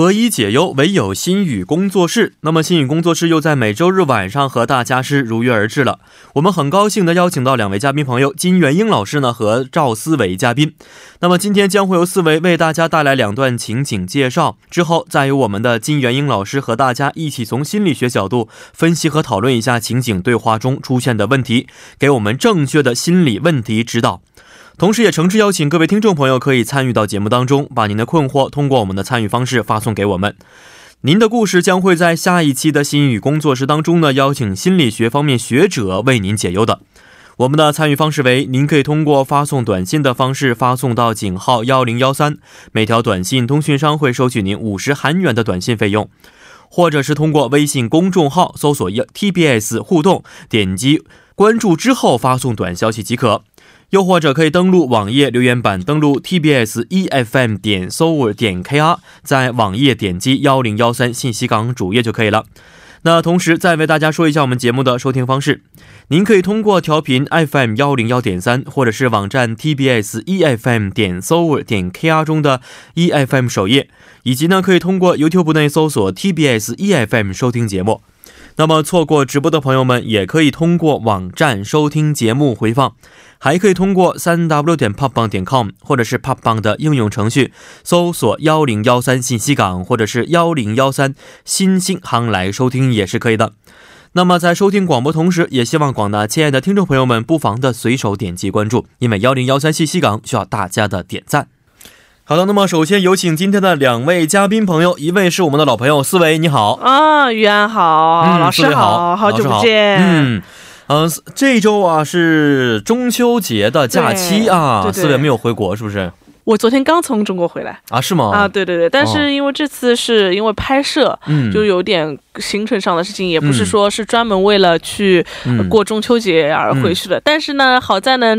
何以解忧，唯有心语工作室。那么，心语工作室又在每周日晚上和大家是如约而至了。我们很高兴的邀请到两位嘉宾朋友金元英老师呢和赵思维嘉宾。那么今天将会由思维为大家带来两段情景介绍，之后再由我们的金元英老师和大家一起从心理学角度分析和讨论一下情景对话中出现的问题，给我们正确的心理问题指导。同时，也诚挚邀请各位听众朋友可以参与到节目当中，把您的困惑通过我们的参与方式发送给我们。您的故事将会在下一期的心语工作室当中呢，邀请心理学方面学者为您解忧的。我们的参与方式为：您可以通过发送短信的方式发送到井号幺零幺三，每条短信通讯商会收取您五十韩元的短信费用；或者是通过微信公众号搜索 TBS 互动，点击关注之后发送短消息即可。又或者可以登录网页留言板，登录 tbs efm 点 s o 点 kr，在网页点击幺零幺三信息港主页就可以了。那同时再为大家说一下我们节目的收听方式，您可以通过调频 FM 幺零幺点三，或者是网站 tbs efm 点 s o 点 kr 中的 efm 首页，以及呢可以通过 YouTube 内搜索 tbs efm 收听节目。那么错过直播的朋友们，也可以通过网站收听节目回放，还可以通过三 w 点 popbang 点 com 或者是 popbang 的应用程序搜索幺零幺三信息港或者是幺零幺三新星航来收听也是可以的。那么在收听广播同时，也希望广大亲爱的听众朋友们不妨的随手点击关注，因为幺零幺三信息港需要大家的点赞。好的，那么首先有请今天的两位嘉宾朋友，一位是我们的老朋友思维，你好啊，于安好，嗯老师好好久不见，嗯。嗯、这周啊是中秋节的假期啊，对对对思维没有回国是不是？我昨天刚从中国回来。啊，是吗？啊，对对对，但是因为这次是因为拍摄，嗯，就有点行程上的事情，也不是嗯。说是专门为了去嗯。过中秋节而回去的，但是呢，好在呢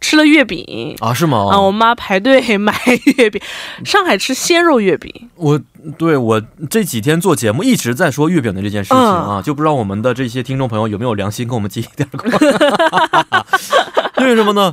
吃了月饼。啊，是吗？啊，我妈排队 买月饼，上海吃鲜肉月饼，我对我这几天做节目一直在说月饼的这件事情嗯。啊，就不知道我们的这些听众朋友有没有良心给我们寄一点 为什么呢？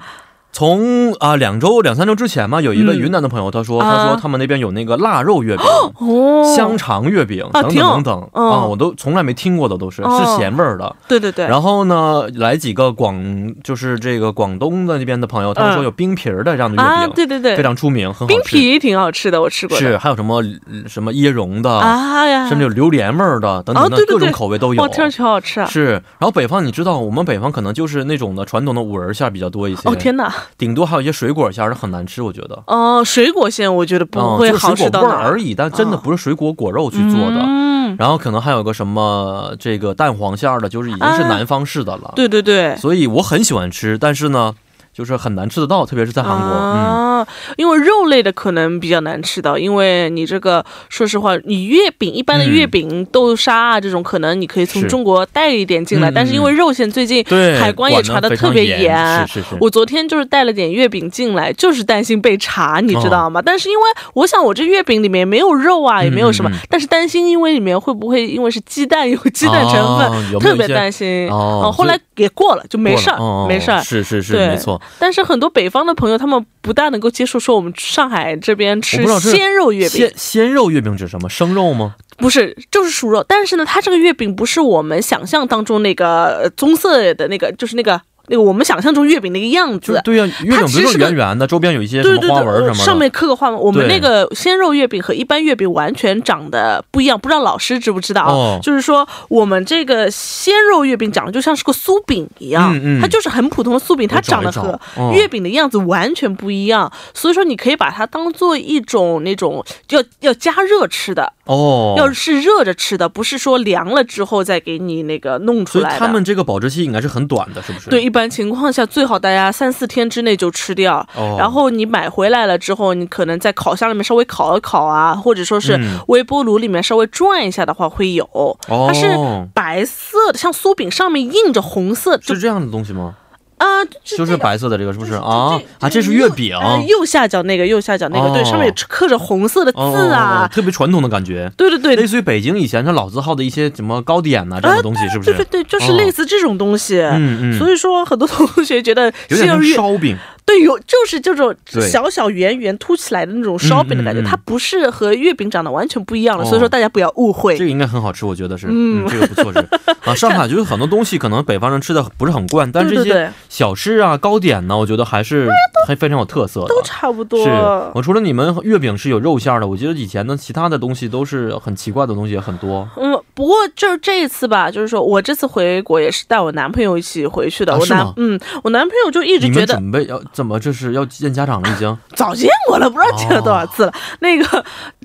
从啊两周两三周之前嘛，有一位嗯。云南的朋友，他说、啊。他说他们那边有那个腊肉月饼、哦，香肠月饼等等等等、嗯。啊，我都从来没听过的，都是、哦。是咸味儿的。对对对，然后呢，来几个广就是这个广东的那边的朋友，他们说有冰皮儿的这样的月饼，啊，对对对，非常出名，很好吃。冰皮挺好吃的，我吃过。是还有什么呃什么椰蓉的，啊呀，甚至有榴莲味儿的等等的、哦对对对各种口味都有。哇，听上去好好吃。啊！是，然后北方你知道，我们北方可能就是那种的传统的五仁馅儿比较多一些。哦天哪，顶多还有一些水果馅儿是很难吃，我觉得。哦，水果馅我觉得不嗯会好吃到哪儿而已，但真的不是水果果肉去做的。嗯，然后可能还有个什么这个蛋黄馅儿的，就是已经是啊南方式的了。对对对，所以我很喜欢吃，但是呢，就是很难吃得到，特别是在韩国。嗯，啊，因为肉类的可能比较难吃到，因为你这个说实话，你月饼一般的嗯月饼、豆沙啊这种，可能你可以从中国带一点进来，嗯但是因为肉馅最近，海关也查的的特别严。是是是。我昨天就是带了点月饼进来，就是担心被查，你知道吗？但是因为我想我这月饼里面没有肉啊，也没有什么，但是担心因为里面会不会因为是鸡蛋有鸡蛋成分，哦有有特别担心。哦后来也过了，就没事儿，哦没事儿。是是是，对没错。但是很多北方的朋友，他们不大能够接受说我们上海这边吃鲜肉月饼鲜，鲜肉月饼指什么？生肉吗？不是就是熟肉。但是呢，它这个月饼不是我们想象当中那个呃棕色的那个，就是那个那个我们想象中月饼那个样子。对呀、月饼不是圆圆的，周边有一些什么花纹什么的。上面刻个花纹。我们那个鲜肉月饼和一般月饼完全长得不一样，不知道老师知不知道？哦就是说我们这个鲜肉月饼长得就像是个酥饼一样，嗯嗯它就是很普通的酥饼，它长得和月饼的样子完全不一样。所以说你可以把它当做一种那种要要加热吃的，哦，要是热着吃的，不是说凉了之后再给你那个弄出所以。他们这个保质期应该是很短的，是不是？对，一般情况下最好大家三四天之内就吃掉。哦，然后你买回来了之后，你可能在烤箱里面稍微烤一烤啊，或者说是嗯微波炉里面稍微转一下的话会有。哦，它是白色的，像酥饼上面印着红色，就是这样的东西吗？啊，就是白色的这个是不是？啊这啊？这是月饼，呃右下角那个，右下角那个，对，哦。上面也刻着红色的字哦啊，特别传统的感觉，对对对，类似于北京以前的老字号的一些什么糕点呐、这样的东西，是不是？对对对，就是类似这种东西。嗯嗯，所以说，很多同学觉得有点烧饼，对有就是这种小小圆圆凸起来的那种烧饼的感觉，嗯嗯嗯它不是和月饼长得完全不一样的，哦所以说大家不要误会。这个应该很好吃，我觉得是，嗯嗯，这个不错是 啊。上海就是很多东西可能北方人吃的不是很惯，但是这些小吃啊、糕点呢，我觉得还是 还非常有特色的。都差不多。是我除了你们月饼是有肉馅儿的，我觉得以前的其他的东西都是很奇怪的东西也很多。嗯，不过就是这一次吧，就是说我这次回国也是带我男朋友一起回去的。我男嗯，我男朋友就一直觉得准备要怎么这是要见家长了已经？早见过了，不知道见了多少次了。那个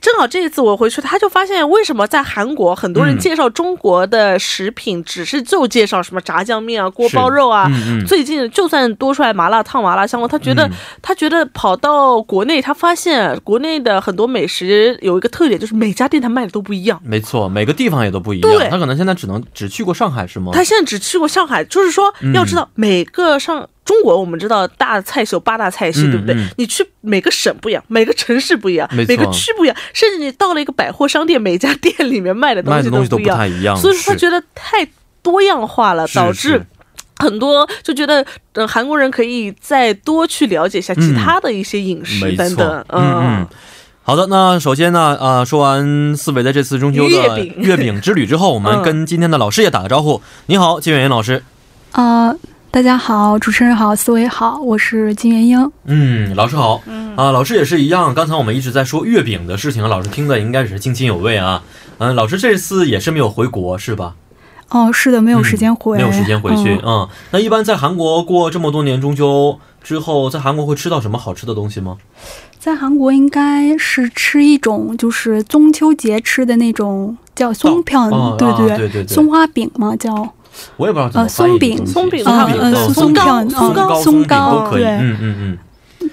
正好这一次我回去，他就发现为什么在韩国很多人嗯介绍中国的食品，只是就介绍什么炸酱面啊、锅包肉啊。嗯嗯，最近就算多出来麻辣烫、麻辣香锅，他觉得、嗯他觉得跑到国内，他发现国内的很多美食有一个特点，就是每家店他卖的都不一样。没错，每个地方也都不一对样。他可能现在只能只去过上海是吗？他现在只去过上海，就是说嗯要知道每个上中国，我们知道大菜系有八大菜系，嗯对不对嗯？你去每个省不一样，每个城市不一样，每个区不一样，甚至你到了一个百货商店，每家店里面卖的东西都不一样，太一样，所以说他觉得太多样化了，导致。很多就觉得，呃，韩国人可以再多去了解一下其他的一些饮食等等，嗯嗯。好的，那首先呢，呃，说完思维的这次中秋的月饼月饼之旅之后，我们嗯跟今天的老师也打个招呼。你好，金远云老师。啊、大家好，主持人好，思维好，我是金元英。嗯，老师好。嗯啊，老师也是一样。刚才我们一直在说月饼的事情，老师听的应该也是津津有味啊。嗯，老师这次也是没有回国是吧？哦，是的，没有时间回，没有时间回去。嗯嗯，那一般在韩国过这么多年中秋之后，在韩国会吃到什么好吃的东西吗？在韩国应该是吃一种就是中秋节吃的那种叫松饼，哦对对、啊对对对松花饼嘛，叫我也不知道怎么呃翻译松饼松饼松饼松松糕片松糕糕、松饼糕都可以。对嗯嗯嗯，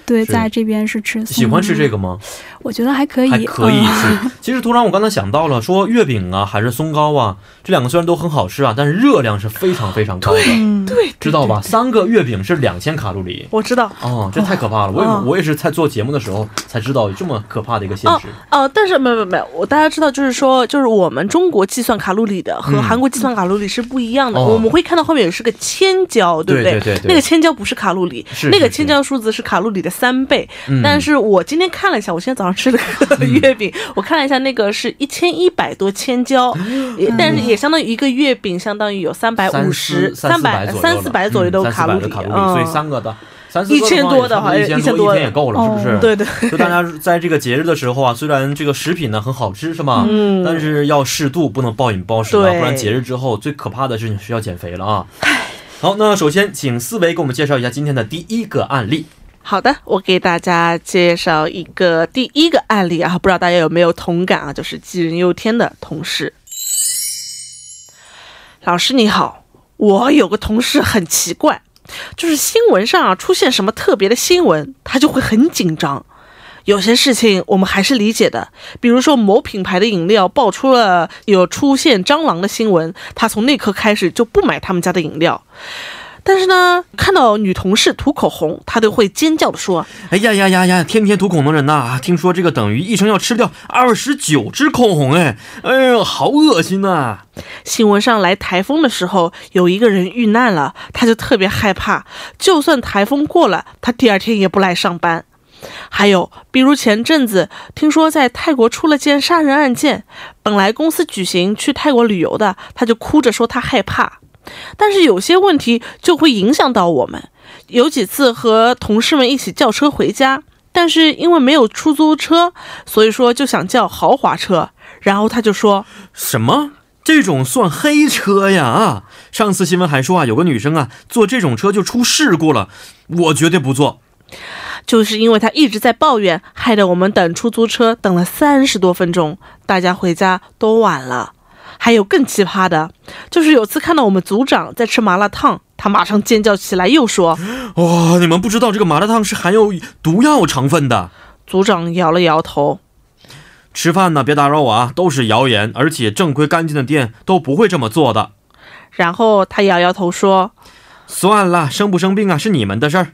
对，在这边是吃。喜欢吃这？个吗？我觉得还可以，还可以。其实突然我刚才想到了，说月饼啊还是松糕啊，这两个虽然都很好吃啊，但是热量是非常非常高的，嗯，对，知道吧？三个月饼是两千卡路里。我知道。哦，这太可怕了！我也、哦我也是在做节目的时候才知道有这么可怕的一个现哦实。哦，但是没有没有没有，我大家知道，就是说，就是我们中国计算卡路里的和嗯韩国计算卡路里是不一样的。哦我们会看到后面有是个千焦，对不对对对对那个千焦不是卡路里，是是那个千焦数字是卡路里的三倍。嗯但是我今天看了一下，我今天早上吃了个 月饼，我看了一下，那个是一千一百多千焦，也但是也相当于一个月饼，相当于有三百五十、三百、三四百左右的的卡路里，嗯所以三个的。一千多的话一好像一千多的一天也够了，是不是？哦对对，就大家在这个节日的时候啊，虽然这个食品呢很好吃，是吗？嗯但是要适度，不能暴饮暴食啊，不然节日之后最可怕的是你需要减肥了啊。好，那首先请思维给我们介绍一下今天的第一个案例。好的，我给大家介绍一个第一个案例啊，不知道大家有没有同感啊？就是杞人忧天的同事。老师你好，我有个同事很奇怪，就是新闻上啊出现什么特别的新闻，他就会很紧张。有些事情我们还是理解的，比如说某品牌的饮料爆出了有出现蟑螂的新闻，他从那刻开始就不买他们家的饮料。但是呢，看到女同事涂口红，他都会尖叫的说哎呀呀呀呀！天天涂口红的人呐、听说这个等于一生要吃掉二十九支口红，哎，哎呦，好恶心呐、新闻上来台风的时候，有一个人遇难了，他就特别害怕，就算台风过了，他第二天也不来上班。还有，比如前阵子听说在泰国出了件杀人案件，本来公司举行去泰国旅游的，他就哭着说他害怕。但是有些问题就会影响到我们。有几次和同事们一起叫车回家，但是因为没有出租车，所以说就想叫豪华车。然后他就说，什么？这种算黑车呀？啊！上次新闻还说啊，有个女生啊坐这种车就出事故了，我绝对不坐。就是因为他一直在抱怨，害得我们等出租车等了三十多分钟，大家回家都晚了。还有更奇葩的，就是有次看到我们组长在吃麻辣烫，他马上尖叫起来，又说 哇、你们不知道这个麻辣烫是含有毒药成分的。：“组长摇了摇头。吃饭呢，别打扰我啊，都是谣言，而且正规干净的店都不会这么做的。”然后他摇摇头说算了，生不生病啊是你们的事儿。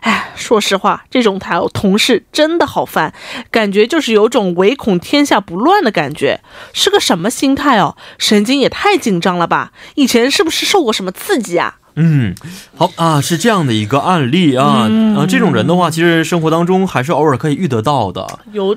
哎，说实话，这种台同事真的好烦，感觉就是有种唯恐天下不乱的感觉，是个什么心态哦？神经也太紧张了吧？以前是不是受过什么刺激啊？嗯，好啊，是这样的一个案例啊，嗯呃，这种人的话，其实生活当中还是偶尔可以遇得到的。有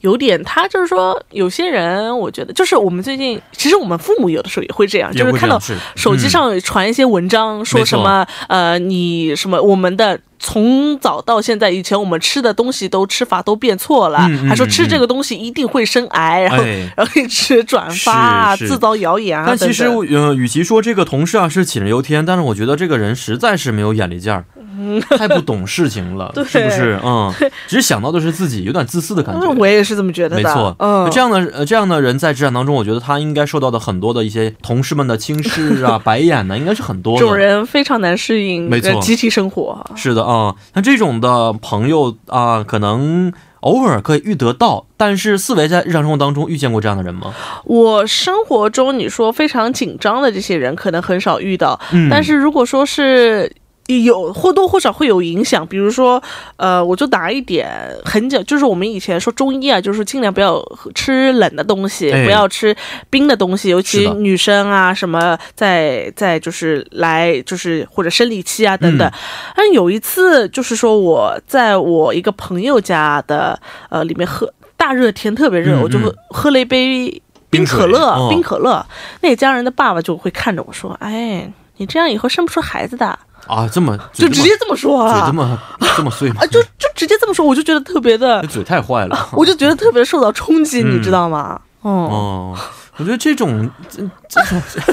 有点，他就是说，有些人，我觉得就是我们最近，其实我们父母有的时候也会这样，也就是看到手机上传一些文章，说什么呃，你什么我们的。从早到现在，以前我们吃的东西都吃法都变错了，还说吃这个东西一定会生癌，然后、哎。然后一直转发啊，是是制造谣言啊但其实呃，与其说这个同事啊是杞人忧天，但是我觉得这个人实在是没有眼力见儿，太不懂事情了，对是不是？嗯，只想到的是自己，有点自私的感觉。嗯我也是这么觉得的，没错，嗯，这样的呃这样的人在职场当中，我觉得他应该受到的很多的一些同事们的轻视啊、白眼呢，应该是很多的。这种人非常难适应没错呃集体生活。是的啊，像这种的朋友啊，可能偶尔可以遇得到，但是四维在日常生活当中遇见过这样的人吗？我生活中你说非常紧张的这些人，可能很少遇到，嗯，但是如果说是。有或多或少会有影响，比如说，呃，我就拿一点很讲，就是我们以前说中医啊，就是尽量不要吃冷的东西，哎不要吃冰的东西，尤其女生啊，什么在在就是来就是或者生理期啊等等嗯。但有一次就是说我在我一个朋友家的呃里面喝大热天特别热，嗯我就嗯喝了一杯冰可乐，哦冰可乐。那家人的爸爸就会看着我说：“哎，你这样以后生不出孩子的。”啊，这么就直接这么说嘴这啊么这么碎吗？啊，就就直接这么说，我就觉得特别的那，嘴太坏了。我就觉得特别受到冲击，嗯。你知道吗？嗯，哦，我觉得这种这这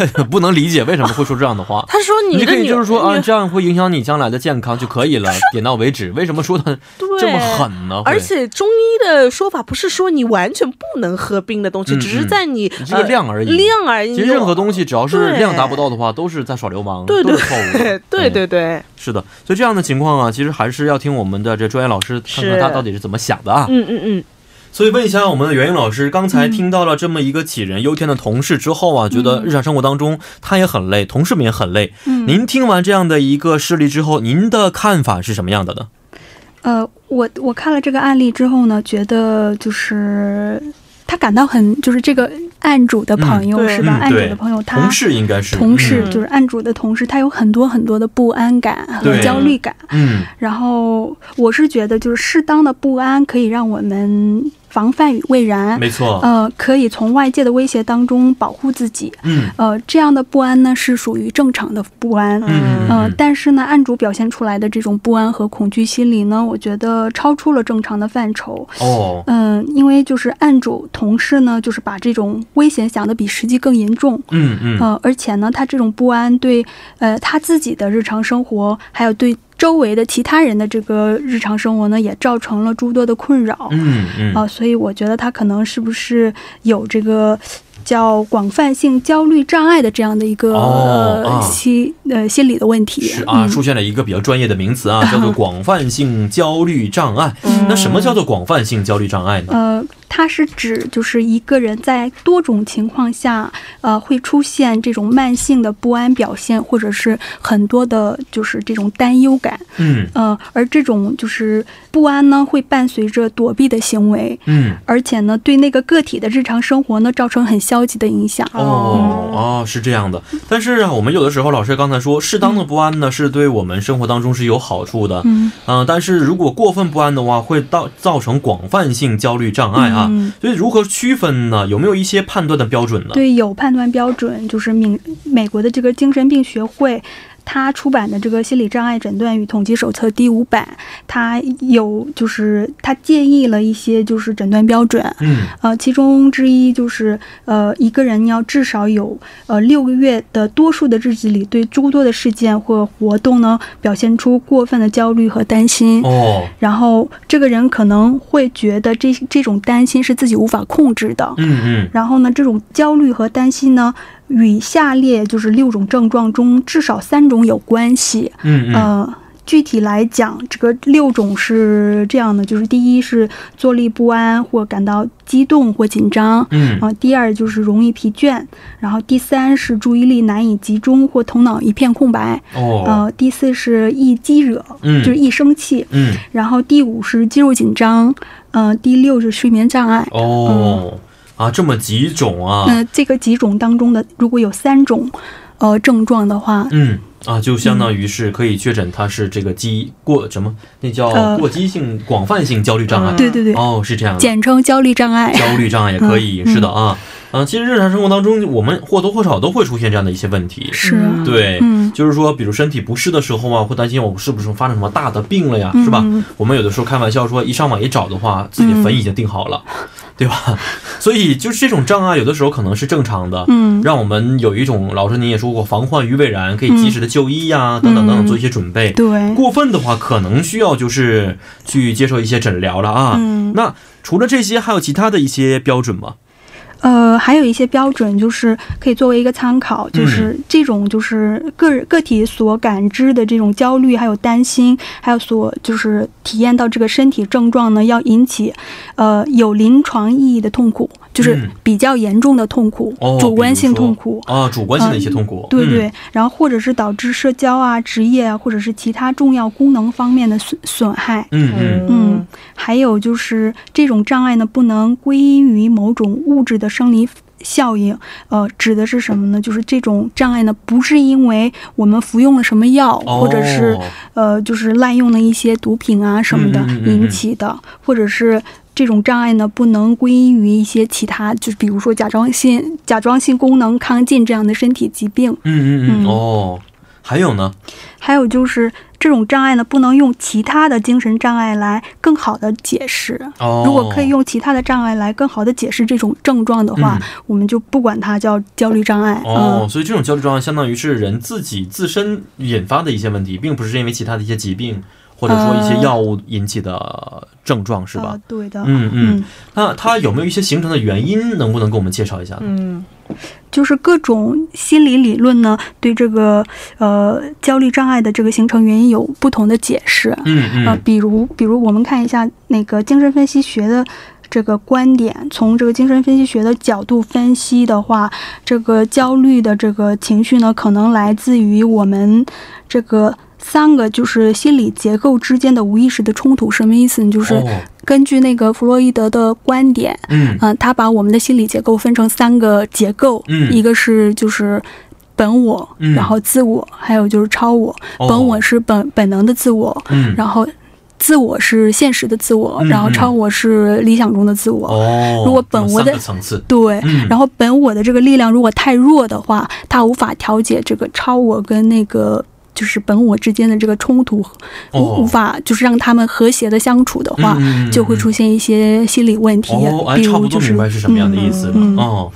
种 不能理解为什么会说这样的话。他说你你可以就是说啊，这样会影响你将来的健康就可以了，点到为止。为什么说的这么狠呢？而且中医的说法不是说你完全不能喝冰的东西，嗯只是在你这个量而已呃量而已。其实任何东西只要是量达不到的话，都是在耍流氓，对对都是错误的。对对嗯对对，是的，所以这样的情况啊，其实还是要听我们的这专业老师看看他到底是怎么想的啊。嗯嗯嗯，所以问一下我们的袁英老师，刚才听到了这么一个杞人忧天的同事之后啊，觉得日常生活当中他也很累，同事们也很累。嗯。您听完这样的一个事例之后，您的看法是什么样的呢？呃，我我看了这个案例之后呢，觉得就是他感到很，就是这个案主的朋友、嗯是吧？嗯案主的朋友，他同事应该是。同事嗯。就是案主的同事，他有很多很多的不安感和焦虑感。嗯。然后我是觉得，就是适当的不安可以让我们防范于未然，没错，呃，可以从外界的威胁当中保护自己。嗯呃，这样的不安呢是属于正常的不安。嗯呃，但是呢，案主表现出来的这种不安和恐惧心理呢，我觉得超出了正常的范畴。哦，嗯、因为就是案主同事呢，就是把这种危险想的比实际更严重。嗯嗯呃，而且呢，他这种不安对呃他自己的日常生活，还有对周围的其他人的这个日常生活呢，也造成了诸多的困扰。嗯嗯啊、所以我觉得他可能是不是有这个叫广泛性焦虑障碍的这样的一个、哦啊呃心呃心理的问题。是啊，嗯出现了一个比较专业的名词啊，叫做 广泛性焦虑障碍。嗯那什么叫做广泛性焦虑障碍呢？呃，它是指就是一个人在多种情况下，呃，会出现这种慢性的不安表现，或者是很多的，就是这种担忧感。嗯呃，而这种就是不安呢，会伴随着躲避的行为，嗯。而且呢，对那个个体的日常生活呢，造成很消极的影响。哦哦，是这样的。但是啊，我们有的时候，老师刚才说，适当的不安呢，是对我们生活当中是有好处的。嗯嗯、但是如果过分不安的话，会到造成广泛性焦虑障碍啊。嗯所以如何区分呢？有没有一些判断的标准呢？对，有判断标准，就是美美国的这个精神病学会。他出版的这个心理障碍诊断与统计手册第五版，他有就是他建议了一些就是诊断标准，嗯。呃，其中之一就是呃一个人要至少有呃六个月的多数的日子里，对诸多的事件或活动呢表现出过分的焦虑和担心，哦，然后这个人可能会觉得这这种担心是自己无法控制的，嗯嗯。然后呢，这种焦虑和担心呢，与下列就是六种症状中至少三种有关系。嗯嗯，呃，具体来讲，这个六种是这样的，就是第一是坐立不安或感到激动或紧张，嗯。啊，第二就是容易疲倦，然后第三是注意力难以集中或头脑一片空白，哦，呃，第四是易激惹，嗯。就是易生气，嗯。然后第五是肌肉紧张，呃，第六是睡眠障碍。哦啊，这么几种啊，那、这个几种当中的，如果有三种，呃，症状的话，嗯啊，就相当于是可以确诊它是这个激过什么，那叫呃过激性广泛性焦虑障碍。嗯对对对，哦，是这样的。简称焦虑障碍。焦虑障碍也可以，嗯是的啊，嗯、其实日常生活当中，我们或多或少都会出现这样的一些问题。是，啊对，嗯就是说，比如身体不适的时候啊，会担心我是不是发生什么大的病了呀，嗯是吧？我们有的时候开玩笑说，一上网一找的话，自己坟已经定好了，对吧？所以就是这种障碍，有的时候可能是正常的，嗯让我们有一种，老师您也说过，防患于未然，可以及时的就医呀、等等等等，嗯做一些准备。对，过分的话，可能需要就是去接受一些诊疗了啊。嗯那除了这些，还有其他的一些标准吗？呃，还有一些标准就是可以作为一个参考，嗯就是这种就是个人个体所感知的这种焦虑，还有担心，还有所就是体验到这个身体症状呢，要引起呃有临床意义的痛苦，就是嗯比较严重的痛苦，哦，主观性痛苦。啊，主观性的一些痛苦，嗯对对，然后或者是导致社交啊、职业啊，或者是其他重要功能方面的损损害。嗯嗯嗯，还有就是这种障碍呢，不能归因于某种物质的生理效应。呃，指的是什么呢？就是这种障碍呢，不是因为我们服用了什么药，哦，或者是呃，就是滥用了一些毒品啊什么的嗯嗯嗯嗯引起的，或者是。这种障碍呢，不能归因于一些其他，就是比如说甲状腺甲状腺功能亢进这样的身体疾病。嗯嗯嗯嗯哦，还有呢？还有就是这种障碍呢，不能用其他的精神障碍来更好的解释。哦，如果可以用其他的障碍来更好的解释这种症状的话，嗯我们就不管它叫焦虑障碍。哦，所以这种焦虑障碍相当于是人自己自身引发的一些问题，并不是因为其他的一些疾病或者说一些呃药物引起的症状，是嗯，吧呃？对的。嗯嗯，那它有没有一些形成的原因？能不能给我们介绍一下呢？嗯就是各种心理理论呢，对这个呃焦虑障碍的这个形成原因有不同的解释。嗯嗯，呃，比如比如我们看一下那个精神分析学的这个观点，从这个精神分析学的角度分析的话，这个焦虑的这个情绪呢，可能来自于我们这个。三个就是心理结构之间的无意识的冲突，什么意思呢？就是哦根据那个弗洛伊德的观点，嗯嗯、他把我们的心理结构分成三个结构，嗯一个是就是本我，嗯然后自我，还有就是超我。哦本我是本本能的自我，嗯然后自我是现实的自我，嗯然后超我是理想中的自我。哦，如果本我的对，嗯然后本我的这个力量如果太弱的话，它无法调节这个超我跟那个。就是本我之间的这个冲突，哦无无法就是让他们和谐的相处的话，嗯嗯嗯就会出现一些心理问题，比如就是明白是什么样的意思了。嗯嗯哦，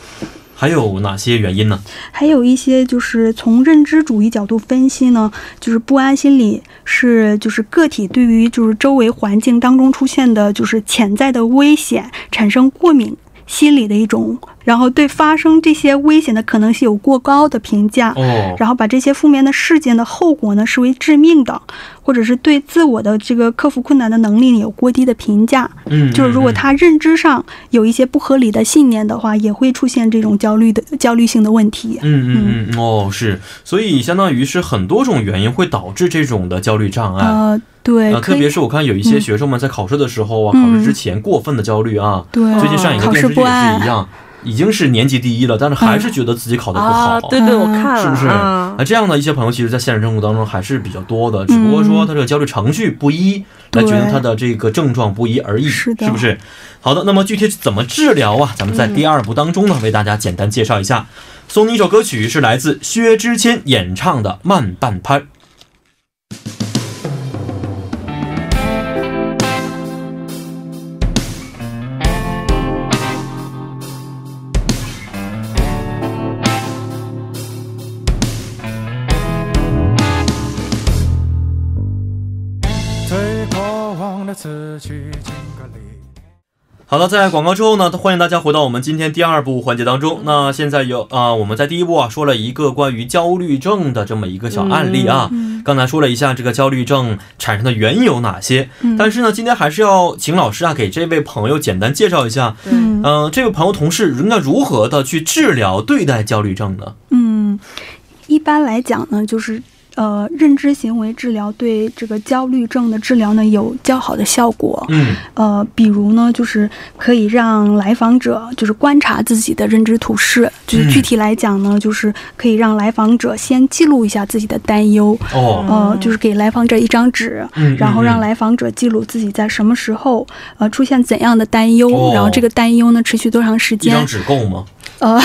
还有哪些原因呢？还有一些就是从认知主义角度分析呢，就是不安心理是就是个体对于就是周围环境当中出现的就是潜在的危险产生过敏心理的一种，然后对发生这些危险的可能性有过高的评价。哦，然后把这些负面的事件的后果呢视为致命的，或者是对自我的这个克服困难的能力呢有过低的评价。嗯，就是如果嗯他认知上有一些不合理的信念的话，也会出现这种焦虑的焦虑性的问题。嗯嗯嗯，哦，是，所以相当于是很多种原因会导致这种的焦虑障碍。呃，对，特别是我看有一些嗯学生们在考试的时候啊，嗯考试之前过分的焦虑啊。对最近上一个考电视剧也是一样，已经是年级第一了，但是还是觉得自己考得不好。啊，对对，我看了，是不是？啊啊，这样的一些朋友，其实，在现实生活当中还是比较多的，只不过说他这个焦虑程序不一，来决定他的这个症状不一而已，是的不是？好的，那么具体怎么治疗啊？咱们在第二部当中呢，为大家简单介绍一下。送你一首歌曲，是来自薛之谦演唱的《慢半拍》。好了，在广告之后呢，欢迎大家回到我们今天第二部环节当中。那现在有啊、我们在第一步啊说了一个关于焦虑症的这么一个小案例啊。嗯刚才说了一下这个焦虑症产生的原因有哪些，嗯但是呢，今天还是要请老师啊给这位朋友简单介绍一下，嗯嗯、这位朋友同事应该如何的去治疗对待焦虑症呢？嗯，一般来讲呢，就是呃，认知行为治疗对这个焦虑症的治疗呢有较好的效果。嗯。呃，比如呢，就是可以让来访者就是观察自己的认知图示，就是嗯具体来讲呢，就是可以让来访者先记录一下自己的担忧，哦，呃，就是给来访者一张纸，嗯然后让嗯来访者记录自己在什么时候呃出现怎样的担忧，哦。然后这个担忧呢持续多长时间。一张，纸够吗？呃，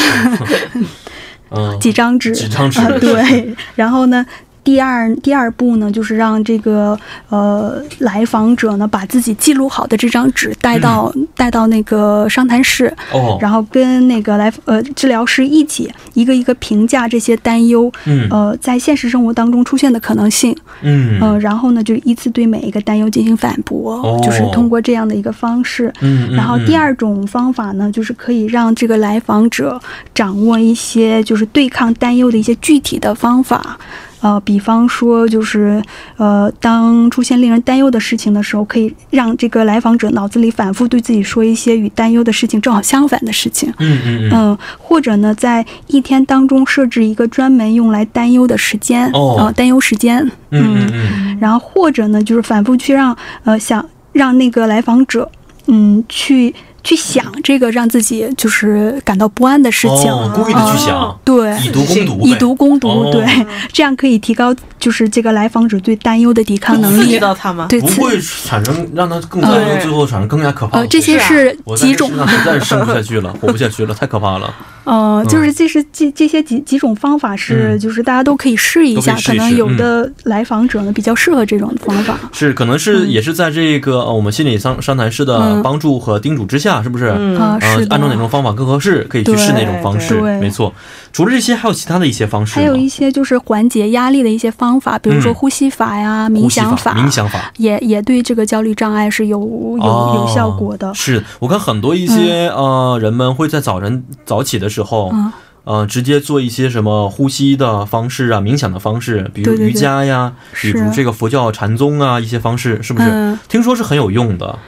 嗯，几张纸，几张纸。呃对，然后呢。第二第二步呢，就是让这个呃来访者呢，把自己记录好的这张纸带到、带到那个商谈室，哦，然后跟那个来呃治疗师一起一个一个评价这些担忧，嗯。呃在现实生活当中出现的可能性，嗯。呃，然后呢就依次对每一个担忧进行反驳，哦。就是通过这样的一个方式。嗯，嗯。然后第二种方法呢，就是可以让这个来访者掌握一些就是对抗担忧的一些具体的方法。呃，比方说，就是呃，当出现令人担忧的事情的时候，可以让这个来访者脑子里反复对自己说一些与担忧的事情正好相反的事情。嗯嗯嗯嗯，或者呢，在一天当中设置一个专门用来担忧的时间，哦呃，担忧时间。嗯嗯嗯然后或者呢，就是反复去让呃想让那个来访者，嗯，去去想这个让自己就是感到不安的事情，哦，故意的去想哦，对，以毒攻毒，以毒攻毒，哦。对，这样可以提高就是这个来访者对担忧的抵抗能刺激力。到他吗？对，不会产生让他更担忧，最后产生更加可怕的呃，这些是几种。这世上实在是生不下去了，活不下去了，太可怕了。呃，就是这是这这些几几种方法是，嗯就是大家都可以试一下，都可试一试可能有的来访者呢比较适合这种方法。是，可能是嗯也是在这个呃我们心理商商谈师的嗯帮助和叮嘱之下，是不是？嗯是，按照哪种方法更合适，可以去试哪种方式。对没错。除了这些，还有其他的一些方式？还有一些就是缓解压力的一些方法，比如说嗯呼吸法呀、冥想法、冥想法。也也对这个焦虑障碍是有有、有效果的哦。是我看很多一些、呃人们会在早晨早起的时候，嗯，呃，直接做一些什么呼吸的方式啊、冥想的方式，比如对对对。瑜伽呀，比如这个佛教禅宗啊一些方式，是不是？嗯。听说是很有用的，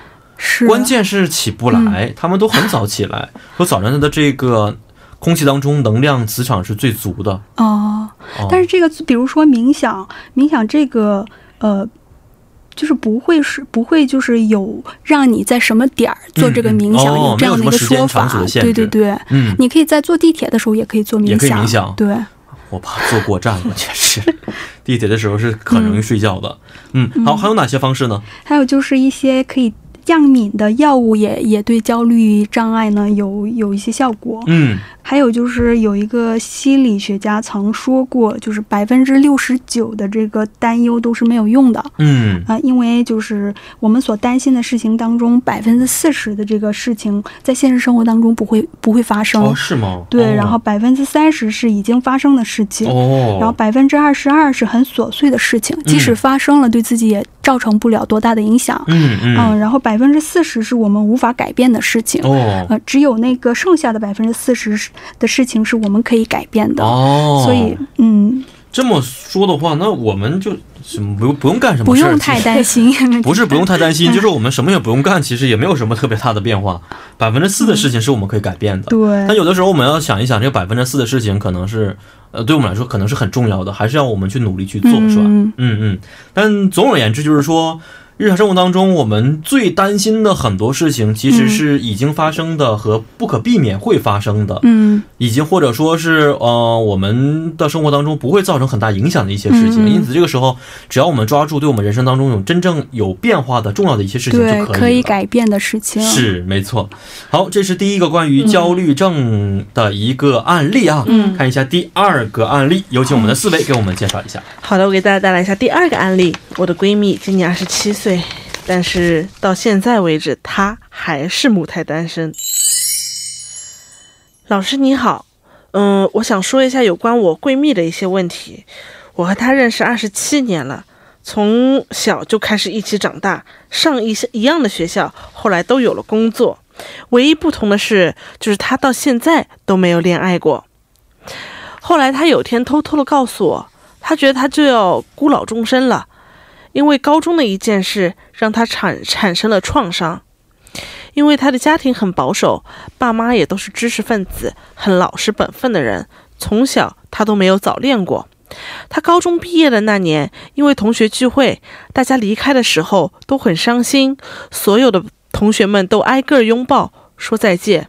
关键是起不来，他们都很早起来，说早晨的这个空气当中能量磁场是最足的。哦，哦、但是这个比如说冥想，冥想这个呃。就是不会是不会就是有让你在什么点儿做这个冥想、嗯嗯哦有这样的一个说法对对对，嗯，你可以在坐地铁的时候也可以做冥也可以想，冥想对，我怕坐过站，了确实，地铁的时候是很容易睡觉的。嗯，好，还有哪些方式呢？还有就是一些可以降敏的药物也也对焦虑障碍呢有有一些效果。嗯，还有就是有一个心理学家曾说过，就是百分之六十九的这个担忧都是没有用的嗯，啊、因为就是我们所担心的事情当中，百分之四十的这个事情在现实生活当中不会不会发生。哦，是吗？对，哦然后百分之三十是已经发生的事情。哦，然后百分之二十二是很琐碎的事情，即使发生了，对自己也造成不了多大的影响。嗯嗯，嗯，然后百分之四十是我们无法改变的事情，哦呃，只有那个剩下的百分之四十的事情是我们可以改变的。哦，所以，嗯，这么说的话，那我们就什么不用不用干什么不事不，用太担心。不是不用太担心，就是我们什么也不用干，其实也没有什么特别大的变化。百分之四的事情是我们可以改变的，对但有的时候我们要想一想，这个百分之四的事情可能是，呃，对我们来说可能是很重要的，还是要我们去努力去做，是吧？嗯嗯嗯。但总而言之，就是说，日常生活当中我们最担心的很多事情，其实是已经发生的和不可避免会发生的，嗯以及或者说是呃我们的生活当中不会造成很大影响的一些事情。嗯因此，这个时候只要我们抓住对我们人生当中有真正有变化的重要的一些事情就可以，了。可以改变的事情。是没错。好，这是第一个关于焦虑症的一个案例啊。嗯看一下第二个案例，有请我们的四位给我们介绍一下。好的，我给大家带来一下第二个案例。我的闺蜜今年二十七岁，对但是到现在为止，她还是母胎单身。老师你好，嗯，我想说一下有关我闺蜜的一些问题。我和她认识二十七年了，从小就开始一起长大，上一些一样的学校，后来都有了工作。唯一不同的是，就是她到现在都没有恋爱过。后来她有天偷偷的告诉我，她觉得她就要孤老终生了，因为高中的一件事让她产产生了创伤。因为她的家庭很保守，爸妈也都是知识分子，很老实本分的人，从小她都没有早恋过。她高中毕业的那年，因为同学聚会，大家离开的时候都很伤心，所有的同学们都挨个拥抱说再见。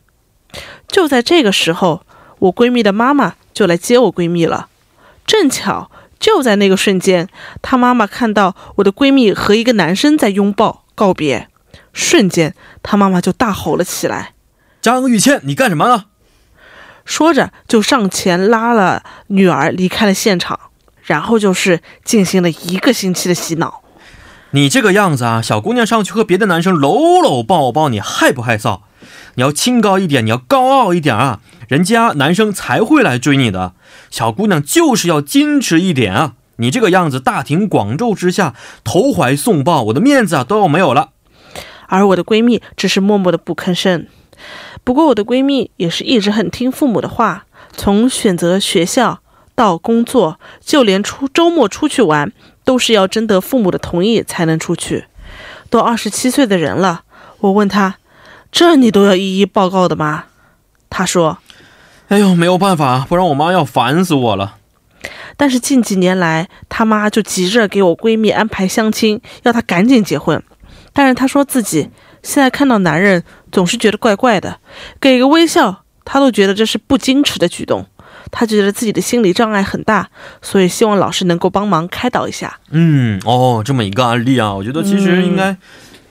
就在这个时候，我闺蜜的妈妈就来接我闺蜜了。正巧就在那个瞬间，她妈妈看到我的闺蜜和一个男生在拥抱告别，瞬间她妈妈就大吼了起来。张玉倩，你干什么呢？说着就上前拉了女儿离开了现场，然后就是进行了一个星期的洗脑。你这个样子啊，小姑娘上去和别的男生搂搂抱抱，你害不害臊？你要清高一点，你要高傲一点啊，人家男生才会来追你的。小姑娘就是要矜持一点啊！你这个样子，大庭广众之下投怀送抱，我的面子啊都要没有了。而我的闺蜜只是默默的不吭声。不过我的闺蜜也是一直很听父母的话，从选择学校到工作，就连出周末出去玩，都是要征得父母的同意才能出去。都二十七岁的人了，我问她，这你都要一一报告的吗？他说，哎呦，没有办法，不然我妈要烦死我了。但是近几年来，他妈就急着给我闺蜜安排相亲，要她赶紧结婚。但是她说自己现在看到男人总是觉得怪怪的，给个微笑她都觉得这是不矜持的举动。她觉得自己的心理障碍很大，所以希望老师能够帮忙开导一下。嗯，哦，这么一个案例啊，我觉得其实应该、嗯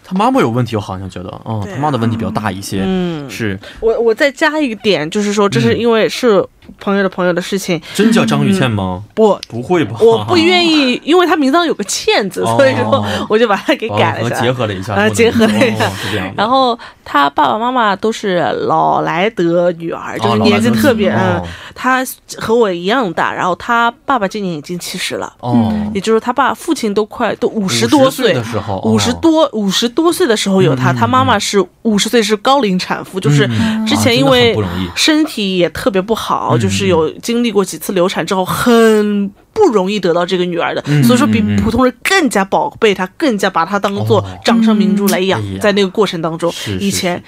他妈妈有问题，我好像觉得，嗯，啊。他妈的问题比较大一些。嗯，是，我我再加一个点，就是说这是嗯。因为是朋友的朋友的事情，真叫张雨倩吗？不不会吧？我不愿意，因为他名字上有个倩字，哦。所以说我就把它给改了一下。哦和结合了一下，啊结合了一下。哦是这样。然后他爸爸妈妈都是老莱德女儿，就是哦年纪特别，嗯老来得，他和我一样大，然后他爸爸今年已经七十了，哦，也就是他爸父亲都快都五十50多岁。岁的时候，五十哦多五十多岁的时候有他，嗯。他妈妈是五十岁是高龄产妇，就是嗯之前因为身体也特别不好，嗯就是有经历过几次流产之后，很不容易得到这个女儿的，嗯所以说比普通人更加宝贝她，更加把她当做哦掌上明珠来养在那个过程当中是，是以前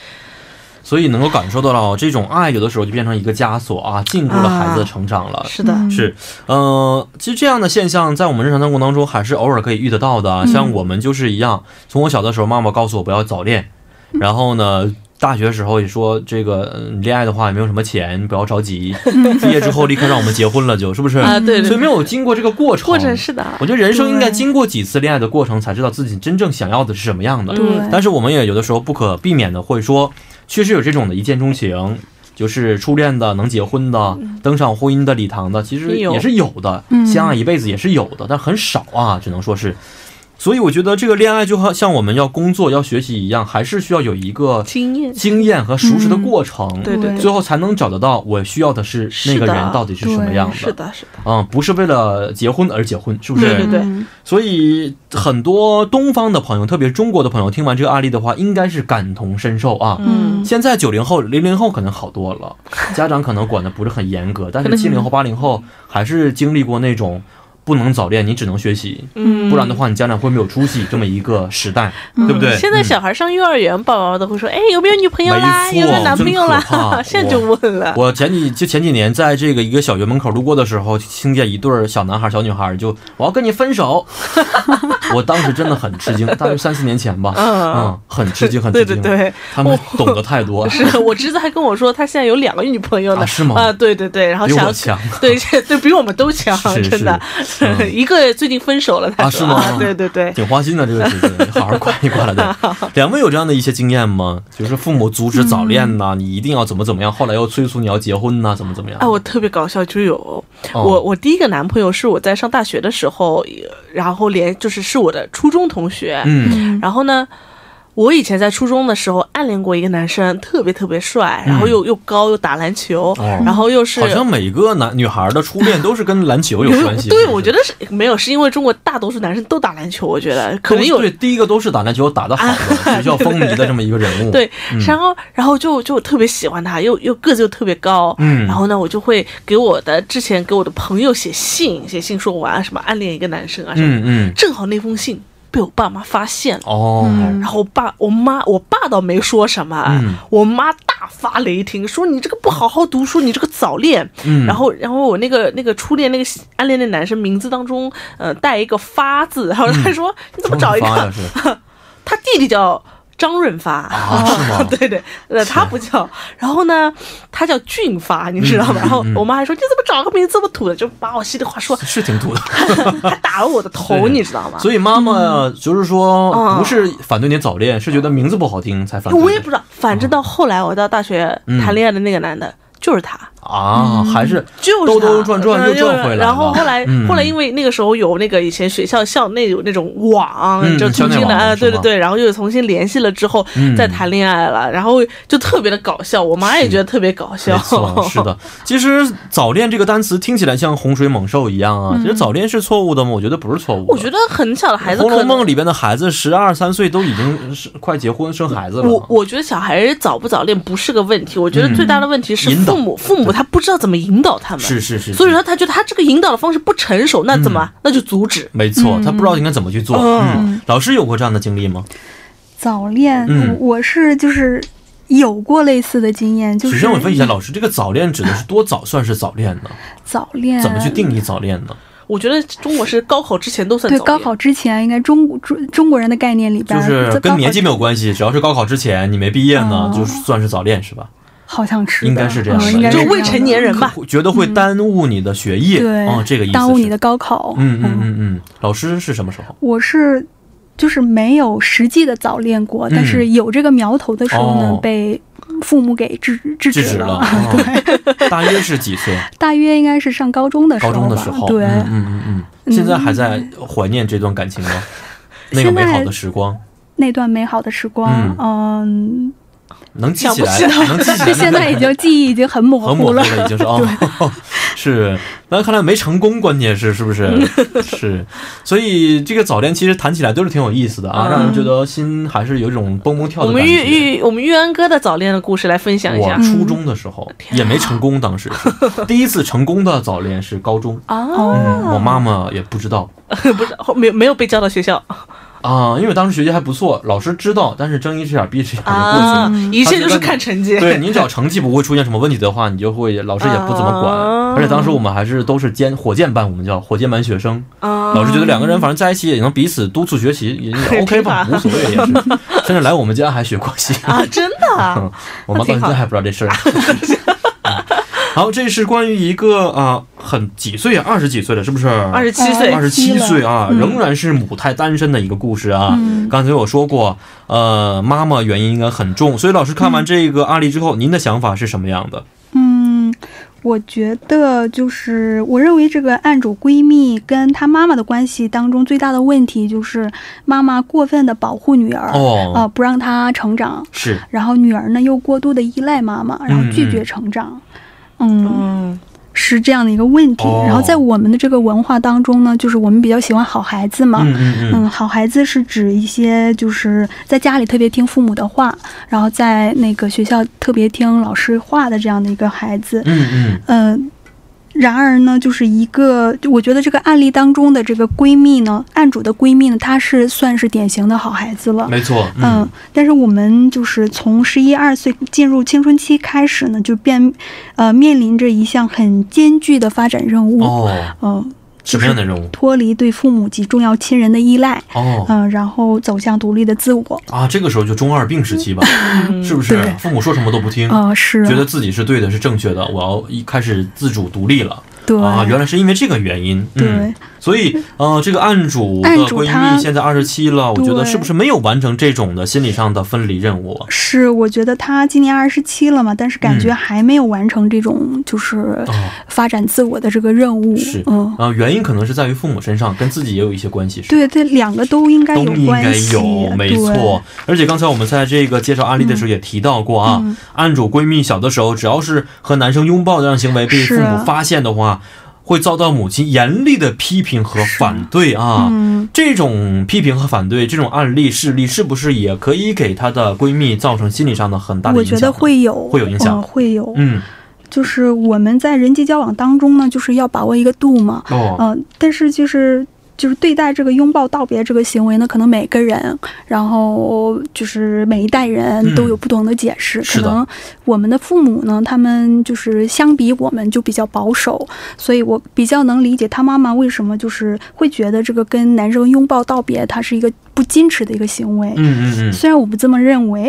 所以能够感受到了这种爱，有的时候就变成一个枷锁啊，禁锢了孩子的成长了。是的，嗯。是，呃，其实这样的现象在我们日常生活当中还是偶尔可以遇得到的啊。像我们就是一样，从我小的时候，妈妈告诉我不要早恋，然后呢。大学时候也说这个嗯恋爱的话也没有什么钱，不要着急。毕业之后立刻让我们结婚了就，是不是？啊对对所以没有经过这个过程。过程是的，我觉得人生应该经过几次恋爱的过程，才知道自己真正想要的是什么样的。但是我们也有的时候不可避免的会说，确实有这种的一见钟情，就是初恋的能结婚的，登上婚姻的礼堂的，其实也是有的，嗯相爱一辈子也是有的，但很少啊，只能说是。所以我觉得这个恋爱就好像我们要工作、要学习一样，还是需要有一个经验，经验和熟识的过程，对对对最后才能找得到我需要的是那个人到底是什么样的。是的，是的，嗯，不是为了结婚而结婚，是不是？对对对嗯所以很多东方的朋友，特别是中国的朋友，听完这个案例的话，应该是感同身受啊。嗯，现在九零后、零零后可能好多了，家长可能管的不是很严格，但是七零后、八零后还是经历过那种不能早恋，你只能学习，嗯，不然的话你家长会没有出息这么一个时代，对不对？现在嗯小孩上幼儿园，爸爸妈妈都会说：“哎，有没有女朋友啦？有没有男朋友啦真可怕？” 现在就问了。我前几就前几年在这个一个小学门口路过的时候，听见一对儿小男孩、小女孩就我要跟你分手，我当时真的很吃惊，大约三四年前吧，嗯嗯，很吃惊，很对吃惊。对对，他们懂得太多，是我侄子还跟我说，他现在有两个女朋友呢。啊是吗啊，对对对，然后想比我强对对，比我们都强，真的。嗯 一个最近分手了，啊是吗 对对对。挺花心的这个姐姐，你好好管一管了的。两位有这样的一些经验吗？就是父母阻止早恋呐、你一定要怎么怎么样，后来又催促你要结婚呐、怎么怎么样？哎，我特别搞笑，就有哦我我第一个男朋友是我在上大学的时候，然后连就是是我的初中同学，嗯嗯然后呢，我以前在初中的时候暗恋过一个男生，特别特别帅，然后又、又高又打篮球，然后又是好像每个男女孩的初恋都是跟篮球有关系。对，我觉得是没有，是因为中国大多数男生都打篮球，我觉得可能有对，第一个都是打篮球打得好的，学校风靡的这么一个人物。对，嗯。然后然后就就特别喜欢他，又又个子又特别高，嗯。然后呢，我就会给我的之前给我的朋友写信，写信说我啊什么暗恋一个男生啊什么，嗯嗯，正好那封信被我爸妈发现了。哦，嗯然后我爸、我妈、我爸倒没说什么，嗯我妈大发雷霆，说你这个不好好读书，你这个早恋。嗯然后，然后我那个那个初恋那个暗恋的男生名字当中，呃，带一个发字，然后他说、你怎么找一个？他弟弟叫张润发。啊 对对，呃，他不叫，然后呢，他叫俊发，你知道吗？嗯然后我妈还说你怎么找个名字这么土的，就把我稀里话说，是挺土的。还打了我的头，你知道吗？所以妈妈就是说，嗯不是反对你早恋，是觉得名字不好听才反对。我也不知道，反正到后来我到大学嗯。谈恋爱的那个男的就是他，啊，还是就是兜兜转转嗯又转回来了然后后来、嗯后来因为那个时候有那个以前学校校内有那种网，嗯就重新的，啊，对对对，然后又重新联系了之后、嗯再谈恋爱了，然后就特别的搞笑，我妈也觉得特别搞笑是的。其实早恋这个单词听起来像洪水猛兽一样啊，其实早恋是错误的吗？我觉得不是错误。我觉得很小的孩子红楼。梦里边的孩子十二三岁都已经是快结婚生孩子了。我我觉得小孩早不早恋不是个问题，我觉得最大的问题是嗯引导父母，父母他不知道怎么引导他们，是是是，所以说他觉得他这个引导的方式不成熟，那怎么？那就阻止。没错，他不知道应该怎么去做。嗯嗯，老师有过这样的经历吗？早恋，嗯我我是就是有过类似的经验，就是首先我问一下老师，这个早恋指的是多早算是早恋呢？早恋怎么去定义早恋呢？我觉得中国是高考之前都算早恋对高考之前，应该中国中中国人的概念里边，就是跟年纪没有关系，只要是高考之前你没毕业呢，哦就算是早恋是吧？好像是应该是这样的嗯应该就是未成年人吧觉得会耽误你的学业，对，哦，这个意思耽误你的。高考。嗯嗯嗯嗯，老师是什么时候？我是就是没有实际的早恋过，嗯但是有这个苗头的时候呢，哦被父母给制止了，大约是几岁？大约应该是上高中的时候高。中的时候。对，嗯嗯嗯嗯。现在还在怀念这段感情吗？那个美好的时光，那段美好的时光，嗯，能记起来，能记起来。就现在已经记忆已经很模很模糊糊了。已经是哦，是。那看来没成功，关键是是不是？是。所以这个早恋其实谈起来都是挺有意思的啊，嗯让人觉得心还是有一种蹦蹦跳的感觉。我们玉玉我们玉安哥的早恋的故事来分享一下我初中的时候也没成功，当时是第一次成功的早恋是高中。啊，嗯，我妈妈也不知道不是后没有没有被叫到学校啊，因为当时学习还不错，老师知道，但是睁一只眼闭一只眼就过去了。啊，一切就是看成绩。对你只要成绩不会出现什么问题的话，你就会老师也不怎么管。啊而且当时我们还是都是尖火箭班，我们叫火箭班学生。啊，老师觉得两个人反正在一起也能彼此督促学习，也也 OK 吧，无所谓也是。甚至来我们家还学过习。啊，真的啊，我妈到现在还不知道这事儿。嗯好，这是关于一个啊，很几岁啊，二十几岁了，是不是？二十七岁二十七岁啊，嗯仍然是母胎单身的一个故事啊。嗯刚才我说过，呃，妈妈原因应该很重，所以老师看完这个案例之后，您的想法是什么样的？嗯，我觉得就是我认为这个案主闺蜜跟她妈妈的关系当中最大的问题就是妈妈过分的保护女儿，哦，啊、不让她成长，是，然后女儿呢又过度的依赖妈妈，然后拒绝成长。嗯嗯是这样的一个问题。哦然后在我们的这个文化当中呢，就是我们比较喜欢好孩子嘛。嗯嗯嗯，好孩子是指一些就是在家里特别听父母的话，然后在那个学校特别听老师话的这样的一个孩子。嗯嗯嗯、然而呢，就是一个，我觉得这个案例当中的这个闺蜜呢，案主的闺蜜呢，她是算是典型的好孩子了嗯，。没错，嗯，但是我们就是从十一二岁进入青春期开始呢，就变呃面临着一项很艰巨的发展任务。哦，嗯、什么样的任务？脱离对父母及重要亲人的依赖，哦嗯、然后走向独立的自我。啊，这个时候就中二病时期吧，是不是？父母说什么都不听，呃，是觉得自己是对的，是正确的，我要一开始自主独立了对、啊！原来是因为这个原因，对、嗯，所以，呃，这个案主的闺蜜现在二十七了，我觉得是不是没有完成这种的心理上的分离任务啊？是，我觉得她今年二十七了嘛，但是感觉嗯还没有完成这种就是哦，发展自我的这个任务。是，嗯，啊、原因可能是在于父母身上，跟自己也有一些关系，是对，这两个都应该有都应该关系。有，没错。而且刚才我们在这个介绍案例的时候也提到过啊，嗯案主闺蜜小的时候，只要是和男生拥抱这样行为被父母发现的话，会遭到母亲严厉的批评和反对啊。嗯，这种批评和反对，这种案例事例，是不是也可以给她的闺蜜造成心理上的很大的影响？我觉得会有，会有影响嗯会有。嗯，就是我们在人际交往当中呢，就是要把握一个度嘛。哦，嗯、但是就是就是对待这个拥抱道别这个行为呢，可能每个人，然后就是每一代人嗯都有不同的解释。可能我们的父母呢，他们就是相比我们就比较保守，所以我比较能理解他妈妈为什么就是会觉得这个跟男生拥抱道别，它是一个不矜持的一个行为。嗯嗯虽然我不这么认为，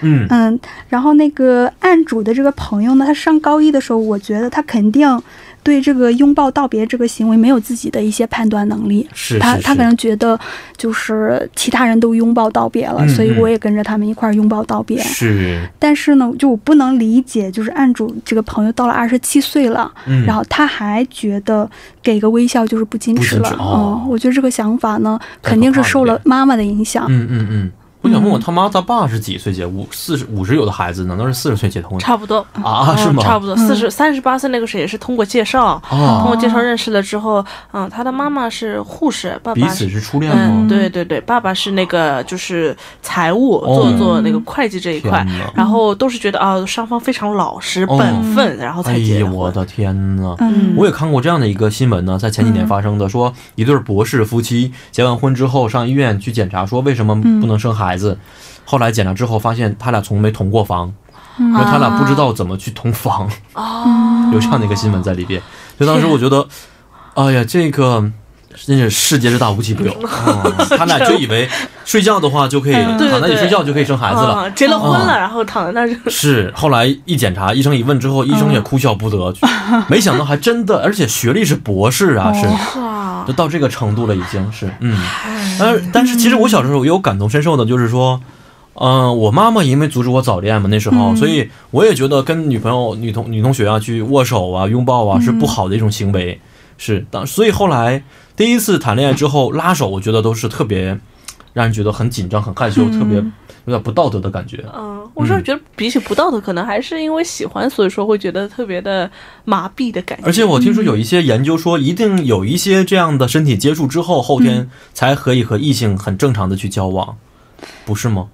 嗯。嗯，嗯，然后那个案主的这个朋友呢，他上高一的时候，我觉得他肯定对这个拥抱道别这个行为没有自己的一些判断能力。是是是。他他可能觉得就是其他人都拥抱道别了，嗯嗯所以我也跟着他们一块儿拥抱道别。是，但是呢，就我不能理解，就是案主这个朋友到了二十七岁了，嗯，然后他还觉得给个微笑就是不矜持了。嗯，我觉得这个想法呢，肯定是受了这了妈妈的影响。嗯嗯嗯，我想问我嗯他妈他爸是几岁结五四十五十有的孩子，难道是四十岁结的婚？差不多啊，是吗？嗯差不多四十三十八岁那个时候也是通过介绍，通哦，过介绍认识了之后，嗯，他的妈妈是护士，爸爸。彼此是初恋嗯，吗？对对对，爸爸是那个就是财务，哦做做那个会计这一块，然后都是觉得啊，双方非常老实哦本分，然后才结的婚。我的天呐！嗯，我也看过这样的一个新闻呢，在前几年发生的，说一对博士夫妻结完婚之后上医院去检查，说为什么不能生孩子，后来检查之后发现他俩从没同过房，因为他俩不知道怎么去同房，哦，有这样的一个新闻在里边。所以当时我觉得，哎呀，这个真是世界之大无奇不有。嗯他俩就以为睡觉的话就可以躺在一起睡觉就可以生孩子了。啊结了婚了，哦然后躺在那儿就。是，后来一检查，医生一问之后，医生也哭笑不得，没想到还真的，而且学历是博士啊，是，就到这个程度了，已经是，嗯，但是但是其实我小时候也有感同身受的，就是说，嗯、我妈妈因为阻止我早恋嘛，那时候，嗯所以我也觉得跟女朋友、女同女同学啊去握手啊、拥抱啊是不好的一种行为，是当，所以后来第一次谈恋爱之后拉手，我觉得都是特别让人觉得很紧张、很害羞，嗯特别有点不道德的感觉。嗯，我是觉得比起不道德，可能还是因为喜欢，所以说会觉得特别的麻痹的感觉。而且我听说有一些研究说，一定有一些这样的身体接触之后，后天才可以和异性很正常的去交往，不是吗？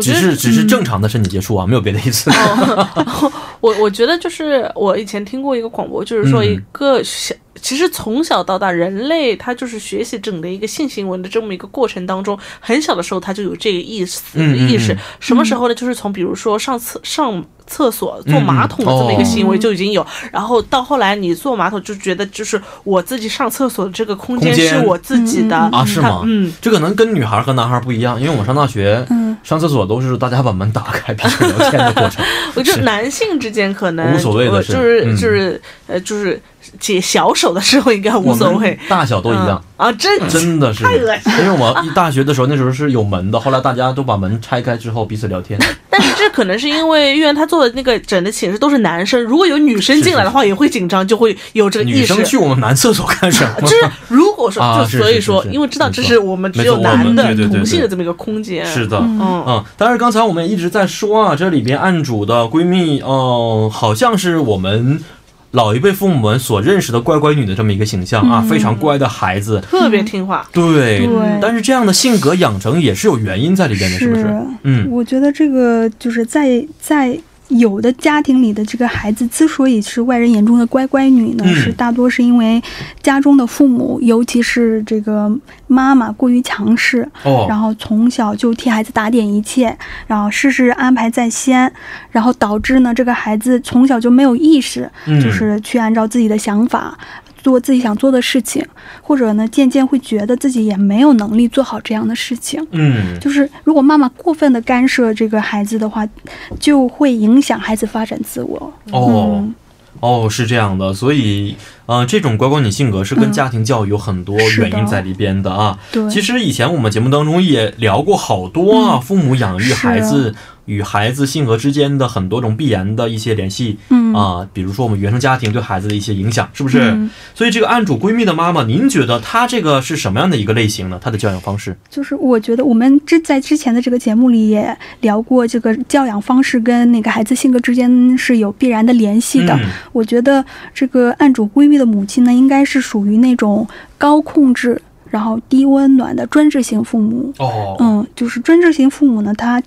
只是只是正常的身体接触啊，没有别的意思。哦，我我觉得就是我以前听过一个广播，就是说嗯一个小，其实从小到大，人类他就是学习整个一个性行为的这么一个过程当中，很小的时候他就有这个意思嗯嗯意识嗯。什么时候呢？就是从比如说上厕上厕所嗯坐马桶的这么一个行为哦就已经有，然后到后来你坐马桶就觉得就是我自己上厕所的这个空间是我自己的啊，是吗？嗯，这可能跟女孩和男孩不一样，因为我上大学，嗯上厕所都是大家把门打开，彼此聊天的过程。我觉得男性之间可能无所谓的是呃就是嗯就是呃就是解小手的时候应该无所谓，大小都一样。嗯啊，真真的是，太恶心因为我一大学的时候，那时候是有门的，后来大家都把门拆开之后彼此聊天。但是这可能是因为院他做的那个整的寝室都是男生，如果有女生进来的话，也会紧张，就会有这个意识。女生去我们男厕所干什么？就是如果说，啊就所以说，是是因为知道这是我们只有男的同性的这么一个空间。是的，嗯，嗯，但是，刚才我们一直在说啊，这里边案主的闺蜜，哦、好像是我们老一辈父母们所认识的乖乖女的这么一个形象啊，嗯非常乖的孩子。特别听话。对，对但是这样的性格养成也是有原因在里边的，是不是？嗯我觉得这个就是在在有的家庭里的这个孩子之所以是外人眼中的乖乖女呢，嗯是大多是因为家中的父母，尤其是这个妈妈过于强势，哦，然后从小就替孩子打点一切，然后事事安排在先，然后导致呢这个孩子从小就没有意识，嗯就是去按照自己的想法。做自己想做的事情，或者呢，渐渐会觉得自己也没有能力做好这样的事情。嗯，就是如果妈妈过分的干涉这个孩子的话，就会影响孩子发展自我。哦嗯，哦，是这样的，所以，呃，这种乖乖女性格是跟嗯家庭教育有很多原因在里边的啊。对，其实以前我们节目当中也聊过好多啊，嗯父母养育孩子与孩子性格之间的很多种必然的一些联系嗯啊，比如说我们原生家庭对孩子的一些影响，是不是？嗯所以这个案主闺蜜的妈妈，您觉得她这个是什么样的一个类型呢？她的教养方式？就是我觉得我们之在之前的这个节目里也聊过，这个教养方式跟那个孩子性格之间是有必然的联系的。嗯我觉得这个案主闺蜜的母亲呢，应该是属于那种高控制，然后低温暖的专制型父母。哦，嗯，就是专制型父母呢，他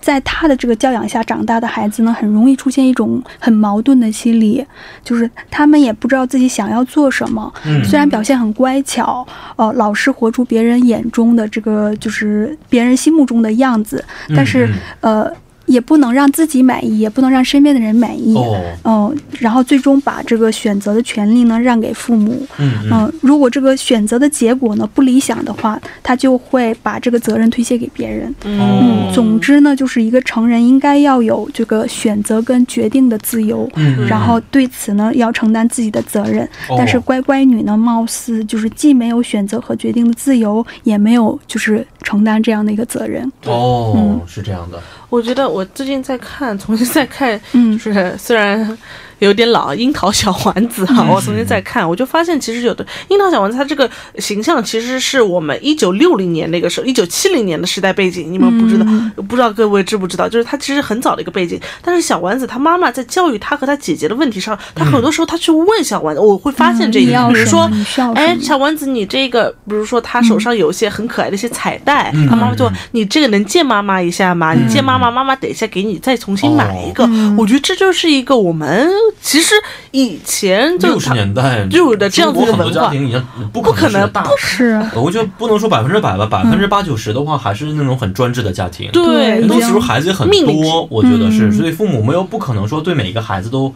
在他的这个教养下长大的孩子呢，很容易出现一种很矛盾的心理，就是他们也不知道自己想要做什么，嗯虽然表现很乖巧，呃，老是活出别人眼中的这个就是别人心目中的样子，但是、嗯呃，也不能让自己满意，也不能让身边的人满意。哦，嗯、然后最终把这个选择的权利呢让给父母。嗯嗯、嗯，如果这个选择的结果呢不理想的话，他就会把这个责任推卸给别人。哦嗯，总之呢，就是一个成人应该要有这个选择跟决定的自由。然后对此呢，要承担自己的责任。哦但是乖乖女呢，貌似就是既没有选择和决定的自由，也没有就是承担这样的一个责任。哦嗯，是这样的，我觉得我最近在看，重新再看，嗯。就是虽然有点老，《樱桃小丸子》哈，嗯。我重新在看，我就发现其实有的樱桃小丸子它这个形象其实是我们一九六零年那个时候，一九七零年的时代背景，你们不知道，嗯。不知道各位知不知道？就是它其实很早的一个背景，但是小丸子她妈妈在教育她和她姐姐的问题上，她很多时候她去问小丸子，我会发现这一点，嗯比如说哎，小丸子，你这个，比如说他手上有一些很可爱的一些彩带，嗯。他妈妈就问你这个能借妈妈一下吗？你借妈妈，妈妈等一下给你再重新买一个。嗯。我觉得这就是一个我们其实以前就六十年代就有的这样子的中国很多文化家庭已经不不可能是大不是啊我觉得不能说百分之百吧，百分之八九十的话，还是那种很专制的家庭。对对很多时候孩子也很多，我觉得是，嗯所以父母没有不可能说对每一个孩子都。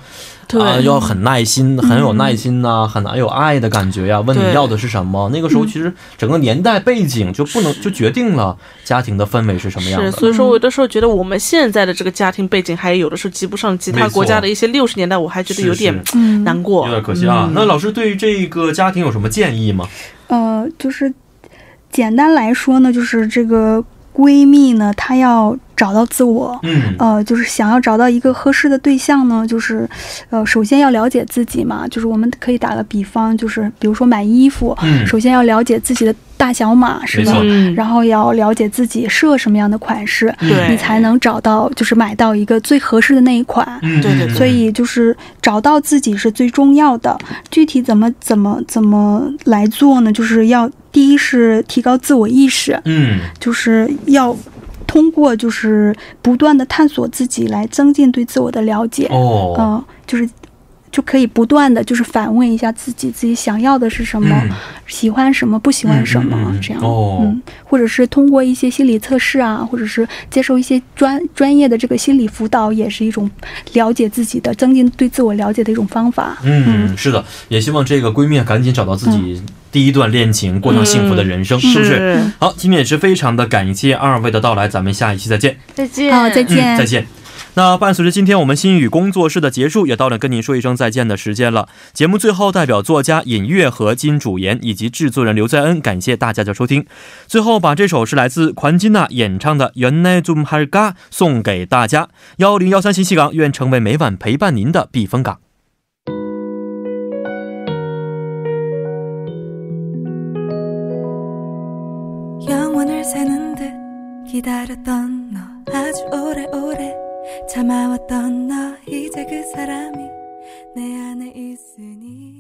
对啊，要很耐心，很有耐心呐、很有爱的感觉呀、问你要的是什么？那个时候其实整个年代背景就不能就决定了家庭的氛围是什么样是，的。所以说我有的时候觉得我们现在的这个家庭背景还有的时候及不上其他国家的一些六十年代，我还觉得有点难过，有点可惜啊。嗯那老师对于这个家庭有什么建议吗？呃，就是简单来说呢，就是这个闺蜜呢，她要找到自我。嗯呃，就是想要找到一个合适的对象呢，就是，呃，首先要了解自己嘛，就是我们可以打个比方，就是比如说买衣服，嗯首先要了解自己的大小码，是吧？嗯，然后要了解自己适合什么样的款式，对你才能找到就是买到一个最合适的那一款。嗯，对对对所以就是找到自己是最重要的。具体怎么怎么怎么来做呢？就是要第一是提高自我意识，嗯就是要通过就是不断的探索自己来增进对自我的了解。哦嗯、就是就可以不断的就是反问一下自己，自己想要的是什么，嗯喜欢什么，不喜欢什么，这样。哦嗯，或者是通过一些心理测试啊，或者是接受一些专专业的这个心理辅导，也是一种了解自己的、增进对自我了解的一种方法。嗯，是的，也希望这个闺蜜啊赶紧找到自己第一段恋情，过上幸福的人生，是不是？是？好，今天也是非常的感谢二位的到来，咱们下一期再见。再见，好，再见。嗯，再见。那伴随着今天我们心语工作室的结束，也到了跟您说一声再见的时间了。节目最后，代表作家尹月和金主妍以及制作人刘在恩，感谢大家的收听。最后，把这首是来自宽金娜演唱的《原来좀할까》送给大家。幺零幺三信息港，愿成为每晚陪伴您的避风港。 영원을 새는 듯 기다렸던 너 아주 오래오래 참아왔던 너 이제 그 사람이 내 안에 있으니